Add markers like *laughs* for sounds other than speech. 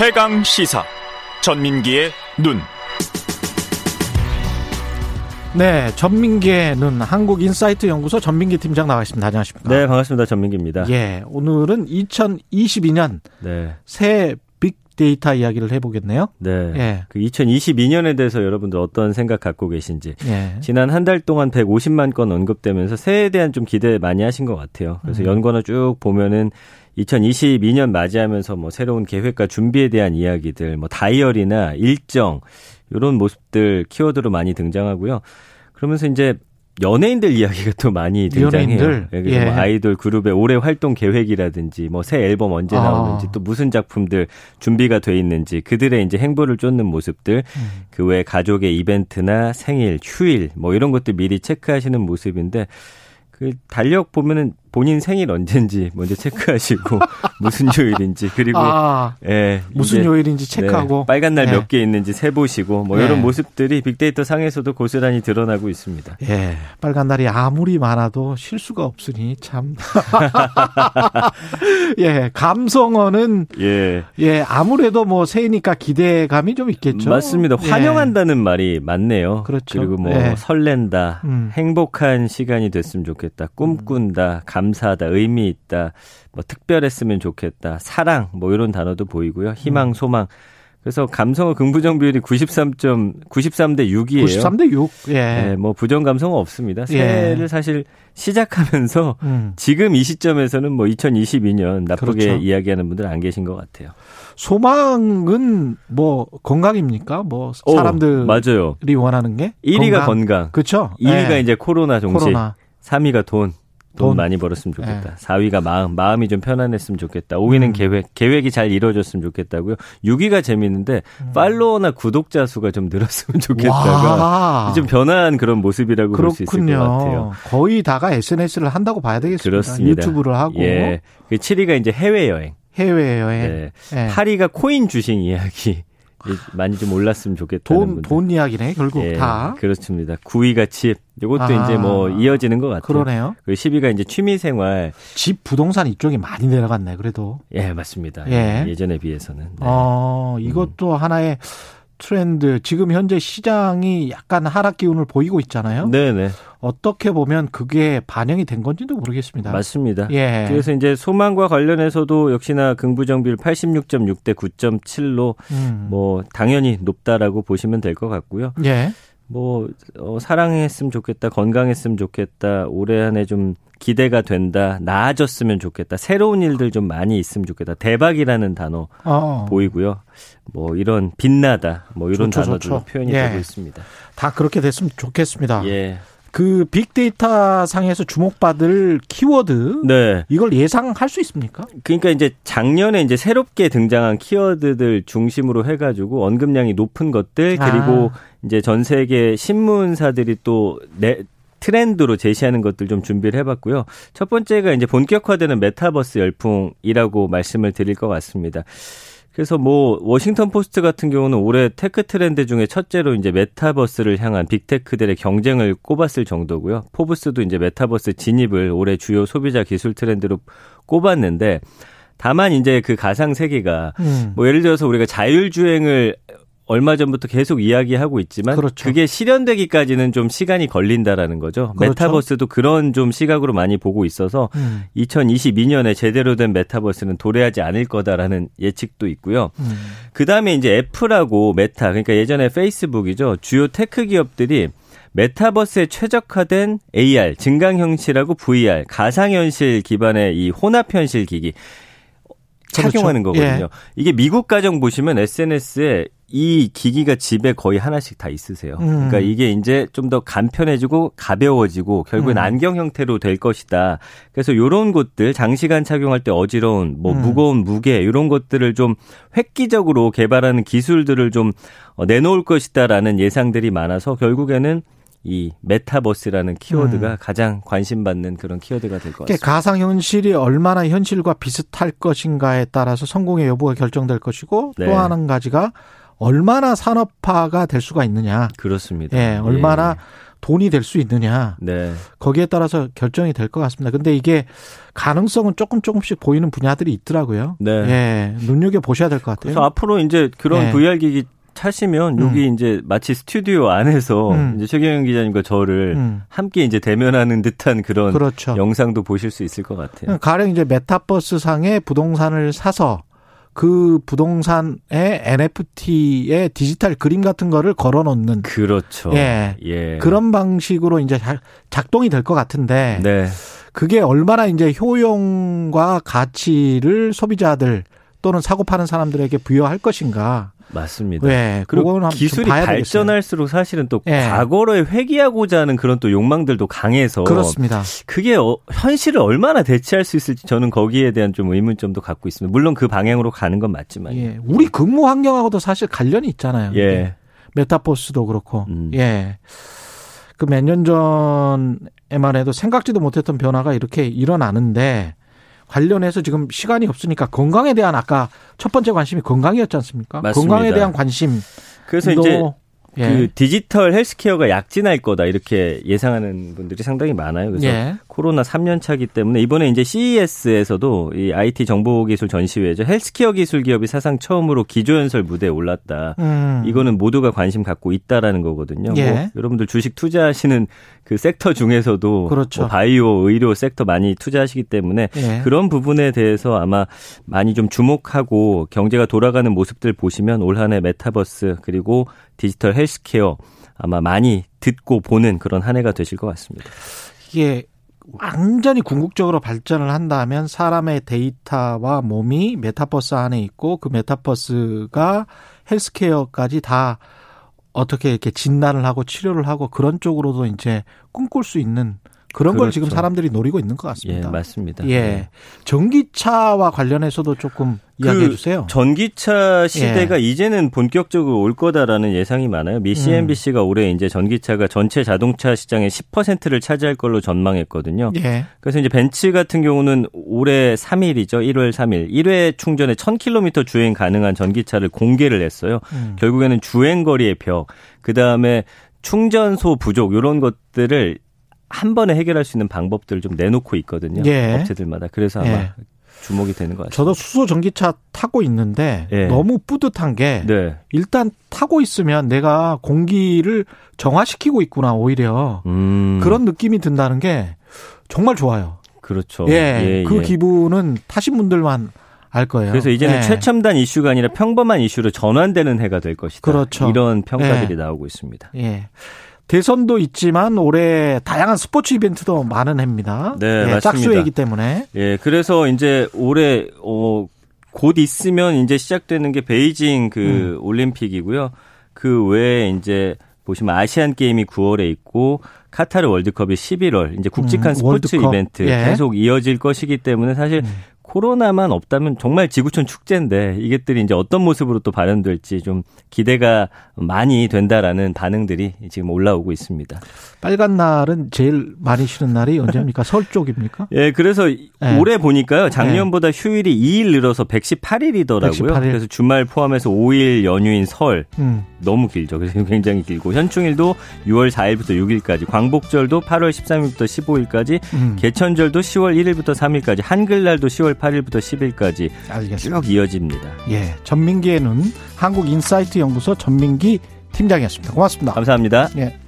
최강 시사 전민기의 눈. 네, 전민기의 눈 한국 인사이트 연구소 전민기 팀장 나와 있습니다. 안녕하십니까? 네, 반갑습니다. 전민기입니다. 예, 오늘은 2022년 네. 새 빅데이터 이야기를 해보겠네요. 네. 예. 그 2022년에 대해서 여러분들 어떤 생각 갖고 계신지. 예. 지난 한 달 동안 150만 건 언급되면서 새해에 대한 좀 기대 많이 하신 것 같아요. 그래서 음. 연관어 쭉 보면은 2022년 맞이하면서 뭐 새로운 계획과 준비에 대한 이야기들, 뭐 다이어리나 일정 이런 모습들 키워드로 많이 등장하고요. 그러면서 이제 연예인들 이야기가 또 많이 등장해요. 연예인들? 예, 그래서 뭐 예. 아이돌 그룹의 올해 활동 계획이라든지 뭐 새 앨범 언제 아. 나오는지 또 무슨 작품들 준비가 돼 있는지 그들의 이제 행보를 쫓는 모습들 음. 그 외 가족의 이벤트나 생일, 휴일 뭐 이런 것들 미리 체크하시는 모습인데 그 달력 보면은 본인 생일 언젠지 먼저 체크하시고 *laughs* 무슨 요일인지 그리고 아, 예, 무슨 요일인지 체크하고. 네, 빨간 날 예. 몇개 있는지 세 보시고 뭐 예. 이런 모습들이 빅데이터 상에서도 고스란히 드러나고 있습니다. 예, 빨간 날이 아무리 많아도 실수가 없으니 참. *laughs* 예, 감성어는 예. 예 아무래도 뭐 새해니까 기대감이 좀 있겠죠. 맞습니다. 예. 환영한다는 말이 맞네요. 그렇죠. 리고뭐 예. 설렌다, 음. 행복한 시간이 됐으면 좋겠다, 꿈꾼다, 감사하다, 의미 있다, 뭐 특별했으면 좋겠다, 사랑 뭐 이런 단어도 보이고요. 음. 희망, 소망. 그래서 감성어 긍부정 비율이 93점 93대 6이에요. 93대 6. 예. 네, 뭐 부정 감성은 없습니다. 새해를 사실 시작하면서 음. 지금 이 시점에서는 뭐 2022년 나쁘게 그렇죠. 이야기하는 분들 안 계신 것 같아요. 소망은 뭐 건강입니까? 뭐 오, 사람들이 맞아요. 원하는 게 1위가 건강, 그렇죠. 2위가 예. 이제 코로나 종식, 코로나. 3위가 돈. 돈, 돈. 많이 벌었으면 좋겠다. 예. 4위가 마음, 마음이 좀 편안했으면 좋겠다. 5위는 음. 계획, 계획이 잘 이루어졌으면 좋겠다고요. 6위가 재밌는데 팔로워나 구독자 수가 좀 늘었으면 좋겠다가 와. 좀 변화한 그런 모습이라고 볼 수 있을 것 같아요. 거의 다가 SNS를 한다고 봐야 되겠습니다. 그렇습니다. 유튜브를 하고 예. 그 7위가 이제 해외 여행. 해외 여행. 네. 예. 8위가 코인 주식 이야기. 많이 좀 올랐으면 좋겠다는 돈, 분들. 돈 이야기네, 결국 예, 다. 그렇습니다. 9위가 집. 이것도 아. 이제 뭐 이어지는 것 같아요. 그러네요. 그리고 10위가 이제 취미생활. 집 부동산 이쪽이 많이 내려갔네, 그래도. 예, 맞습니다. 예. 예전에 비해서는. 네. 어, 이것도 하나의 트렌드. 지금 현재 시장이 약간 하락 기운을 보이고 있잖아요. 네네. 어떻게 보면 그게 반영이 된 건지도 모르겠습니다. 맞습니다. 예. 그래서 이제 소망과 관련해서도 역시나 긍부정 비율 86.6 대 9.7로 음. 뭐 당연히 높다라고 보시면 될 것 같고요. 예. 뭐 어, 사랑했으면 좋겠다, 건강했으면 좋겠다, 올해 한 해 좀 기대가 된다, 나아졌으면 좋겠다, 새로운 일들 좀 많이 있으면 좋겠다, 대박이라는 단어 어. 보이고요. 뭐 이런 빛나다, 뭐 이런 좋죠, 단어들로 좋죠. 표현이 예. 되고 있습니다. 다 그렇게 됐으면 좋겠습니다. 예, 그 빅데이터 상에서 주목받을 키워드 네. 이걸 예상할 수 있습니까? 그러니까 이제 작년에 이제 새롭게 등장한 키워드들 중심으로 해 가지고 언급량이 높은 것들 그리고 아. 이제 전 세계 신문사들이 또 내, 트렌드로 제시하는 것들 좀 준비를 해봤고요. 첫 번째가 이제 본격화되는 메타버스 열풍이라고 말씀을 드릴 것 같습니다. 그래서 뭐 워싱턴 포스트 같은 경우는 올해 테크 트렌드 중에 첫째로 이제 메타버스를 향한 빅테크들의 경쟁을 꼽았을 정도고요. 포브스도 이제 메타버스 진입을 올해 주요 소비자 기술 트렌드로 꼽았는데 다만 이제 그 가상 세계가 음. 뭐 예를 들어서 우리가 자율 주행을 얼마 전부터 계속 이야기하고 있지만 그렇죠. 그게 실현되기까지는 좀 시간이 걸린다라는 거죠. 그렇죠. 메타버스도 그런 좀 시각으로 많이 보고 있어서 음. 2022년에 제대로 된 메타버스는 도래하지 않을 거다라는 예측도 있고요. 음. 그 다음에 이제 애플하고 메타, 그러니까 예전에 페이스북이죠. 주요 테크 기업들이 메타버스에 최적화된 AR, 증강현실하고 VR, 가상현실 기반의 이 혼합현실 기기 착용하는 그렇죠. 거거든요. 이게 미국 가정 보시면 SNS에 이 기기가 집에 거의 하나씩 다 있으세요. 음. 그러니까 이게 이제 좀 더 간편해지고 가벼워지고 결국엔 음. 안경 형태로 될 것이다. 그래서 요런 것들 장시간 착용할 때 어지러운 뭐 음. 무거운 무게 이런 것들을 좀 획기적으로 개발하는 기술들을 좀 어, 내놓을 것이다라는 예상들이 많아서 결국에는 이 메타버스라는 키워드가 음. 가장 관심받는 그런 키워드가 될 것 같습니다. 가상 현실이 얼마나 현실과 비슷할 것인가에 따라서 성공의 여부가 결정될 것이고 네. 또한 가지가 얼마나 산업화가 될 수가 있느냐. 그렇습니다. 예, 얼마나 예. 돈이 될 수 있느냐. 네. 거기에 따라서 결정이 될 것 같습니다. 근데 이게 가능성은 조금 조금씩 보이는 분야들이 있더라고요. 네. 예, 눈여겨 보셔야 될 것 같아요. 그래서 앞으로 이제 그런 예. VR 기기 차시면 음. 여기 이제 마치 스튜디오 안에서 음. 이제 최경영 기자님과 저를 음. 함께 이제 대면하는 듯한 그런 그렇죠. 영상도 보실 수 있을 것 같아요. 가령 이제 메타버스 상의 부동산을 사서 그 부동산의 NFT의 디지털 그림 같은 거를 걸어 놓는 그렇죠. 예. 예. 그런 방식으로 이제 작동이 될 것 같은데 네. 그게 얼마나 이제 효용과 가치를 소비자들 또는 사고 파는 사람들에게 부여할 것인가. 맞습니다. 네, 그리고 기술이 발전할수록 사실은 또 네. 과거를 회귀하고자 하는 그런 또 욕망들도 강해서 그렇습니다. 그게 어, 현실을 얼마나 대체할 수 있을지 저는 거기에 대한 좀 의문점도 갖고 있습니다. 물론 그 방향으로 가는 건 맞지만, 예. 우리 근무 환경하고도 사실 관련이 있잖아요. 예. 메타버스도 그렇고, 음. 예. 그 몇 년 전에만 해도 생각지도 못했던 변화가 이렇게 일어나는데 관련해서 지금 시간이 없으니까 건강에 대한 아까 첫 번째 관심이 건강이었지 않습니까? 맞습니다. 건강에 대한 관심. 그래서 이제 예. 그 디지털 헬스케어가 약진할 거다 이렇게 예상하는 분들이 상당히 많아요. 그래서 예. 코로나 3년 차기 때문에 이번에 이제 CES에서도 이 IT 정보기술 전시회죠. 헬스케어 기술 기업이 사상 처음으로 기조연설 무대에 올랐다. 음. 이거는 모두가 관심 갖고 있다라는 거거든요. 예. 뭐 여러분들 주식 투자하시는 그 섹터 중에서도 그렇죠. 뭐 바이오, 의료 섹터 많이 투자하시기 때문에 예. 그런 부분에 대해서 아마 많이 좀 주목하고 경제가 돌아가는 모습들 보시면 올 한해 메타버스 그리고 디지털 헬스케어 아마 많이 듣고 보는 그런 한 해가 되실 것 같습니다. 이게 완전히 궁극적으로 발전을 한다면 사람의 데이터와 몸이 메타버스 안에 있고 그 메타버스가 헬스케어까지 다 어떻게 이렇게 진단을 하고 치료를 하고 그런 쪽으로도 이제 꿈꿀 수 있는 그런 그렇죠. 걸 지금 사람들이 노리고 있는 것 같습니다. 예, 맞습니다. 예. 네. 전기차와 관련해서도 조금 그 이야기해 주세요. 전기차 시대가 예. 이제는 본격적으로 올 거다라는 예상이 많아요. 미 CNBC가 음. 올해 이제 전기차가 전체 자동차 시장의 10%를 차지할 걸로 전망했거든요. 예. 그래서 이제 벤츠 같은 경우는 올해 3일이죠. 1월 3일 1회 충전에 1000km 주행 가능한 전기차를 공개를 했어요. 음. 결국에는 주행 거리의 벽, 그다음에 충전소 부족 이런 것들을 한 번에 해결할 수 있는 방법들을 좀 내놓고 있거든요. 예. 업체들마다. 그래서 아마 예. 주목이 되는 것 같아요. 저도 수소 전기차 타고 있는데 예. 너무 뿌듯한 게 네. 일단 타고 있으면 내가 공기를 정화시키고 있구나 오히려 음. 그런 느낌이 든다는 게 정말 좋아요. 그렇죠. 예, 예그 예. 기분은 타신 분들만 알 거예요. 그래서 이제는 예. 최첨단 이슈가 아니라 평범한 이슈로 전환되는 해가 될 것이다. 그렇죠. 이런 평가들이 예. 나오고 있습니다. 예. 대선도 있지만 올해 다양한 스포츠 이벤트도 많은 해입니다. 네, 예, 맞습니다. 짝수이기 때문에. 예, 그래서 이제 올해 어, 곧 있으면 이제 시작되는 게 베이징 그 음. 올림픽이고요. 그 외에 이제 보시면 아시안 게임이 9월에 있고 카타르 월드컵이 11월 이제 굵직한 음, 스포츠 월드컵. 이벤트 예. 계속 이어질 것이기 때문에 사실 음. 코로나만 없다면 정말 지구촌 축제인데 이것들이 이제 어떤 모습으로 또 발현될지 좀 기대가 많이 된다라는 반응들이 지금 올라오고 있습니다. 빨간 날은 제일 많이 쉬는 날이 언제입니까? 설 *laughs* 쪽입니까? 예, 그래서 네. 올해 보니까요. 작년보다 네. 휴일이 2일 늘어서 118일이더라고요. 118일. 그래서 주말 포함해서 5일 연휴인 설 음. 너무 길죠. 그래서 굉장히 길고 현충일도 6월 4일부터 6일까지, 광복절도 8월 13일부터 15일까지, 음. 개천절도 10월 1일부터 3일까지, 한글날도 10월 8일부터 10일까지 알겠습니다. 쭉 이어집니다. 예, 전민기의 눈 한국인사이트 연구소 전민기 팀장이었습니다. 고맙습니다. 감사합니다. 예.